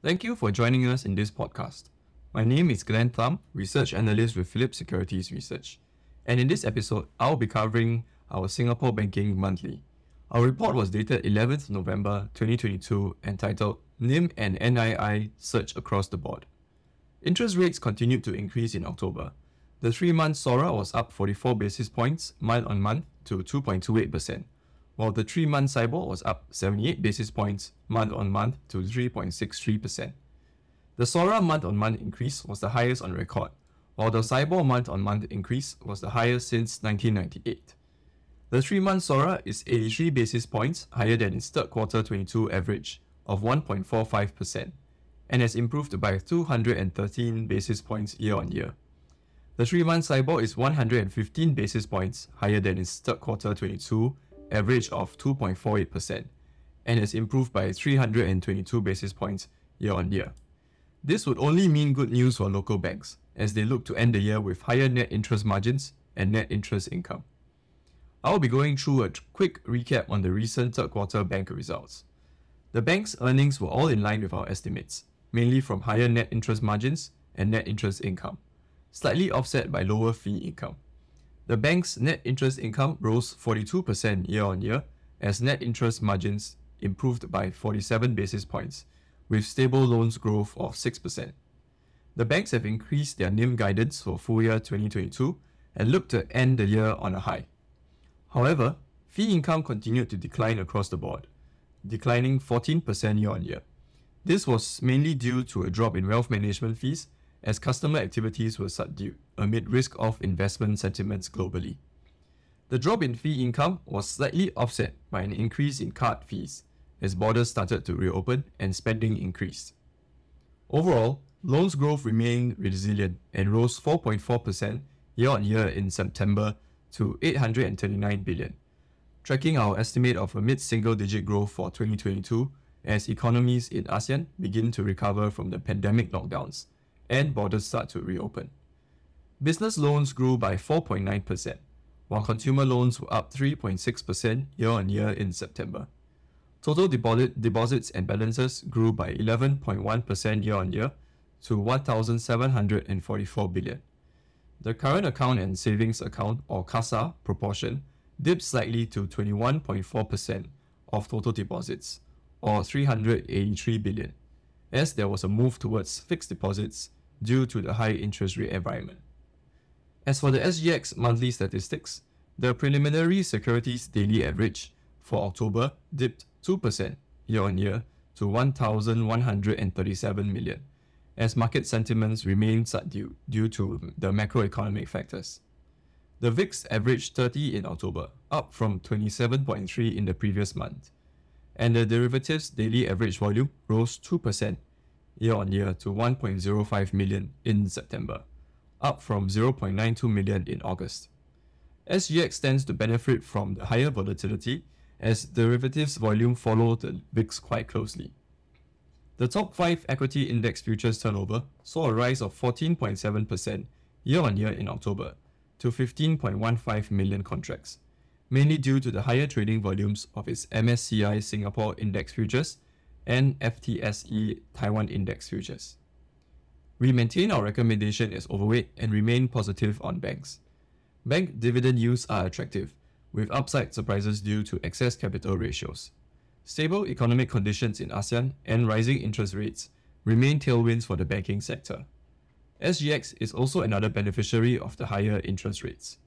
Thank you for joining us in this podcast. My name is Glenn Thum, Research Analyst with Phillip Securities Research. And in this episode, I'll be covering our Singapore Banking Monthly. Our report was dated 11th November 2022 entitled NIM and NII Surge Across the Board. Interest rates continued to increase in October. The three month SORA was up 44 basis points month on month to 2.28%, while the three month SIBOR was up 78 basis points month on month to 3.63%. The SORA month on month increase was the highest on record, while the SIBOR month on month increase was the highest since 1998. The three month SORA is 83 basis points higher than its third quarter 22 average of 1.45% and has improved by 213 basis points year on year. The three month SIBOR is 115 basis points higher than its third quarter 22 average of 2.48% and has improved by 322 basis points year on year. This would only mean good news for local banks as they look to end the year with higher net interest margins and net interest income. I'll be going through a quick recap on the recent third quarter bank results. The bank's earnings were all in line with our estimates, mainly from higher net interest margins and net interest income, slightly offset by lower fee income. The bank's net interest income rose 42% year on year as net interest margins improved by 47 basis points, with stable loans growth of 6%. The banks have increased their NIM guidance for full year 2022 and look to end the year on a high. However, fee income continued to decline across the board, declining 14% year on year. This was mainly due to a drop in wealth management fees as customer activities were subdued amid risk off investment sentiments globally. The drop in fee income was slightly offset by an increase in card fees as borders started to reopen and spending increased. Overall, loans growth remained resilient and rose 4.4% year on year in September to 839 billion, tracking our estimate of a mid single digit growth for 2022 as economies in ASEAN begin to recover from the pandemic lockdowns and borders start to reopen. Business loans grew by 4.9%, while consumer loans were up 3.6% year on year in September. Total deposit, deposits and balances grew by 11.1% year on year to 1,744 billion. The current account and savings account or CASA proportion dipped slightly to 21.4% of total deposits or 383 billion as there was a move towards fixed deposits due to the high interest rate environment. As for the SGX monthly statistics, the preliminary securities daily average for October dipped 2% year on year to 1,137 million, as market sentiments remain subdued due to the macroeconomic factors. The VIX averaged 30 in October, up from 27.3 in the previous month, and the derivatives daily average volume rose 2% year on year to 1.05 million in September, up from 0.92 million in August. SGX stands to benefit from the higher volatility as derivatives volume follow the VIX quite closely. The top 5 equity index futures turnover saw a rise of 14.7% year on year in October to 15.15 million contracts, mainly due to the higher trading volumes of its MSCI Singapore Index futures and FTSE Taiwan Index futures. We maintain our recommendation as overweight and remain positive on banks. Bank dividend yields are attractive, with upside surprises due to excess capital ratios. Stable economic conditions in ASEAN and rising interest rates remain tailwinds for the banking sector. SGX is also another beneficiary of the higher interest rates.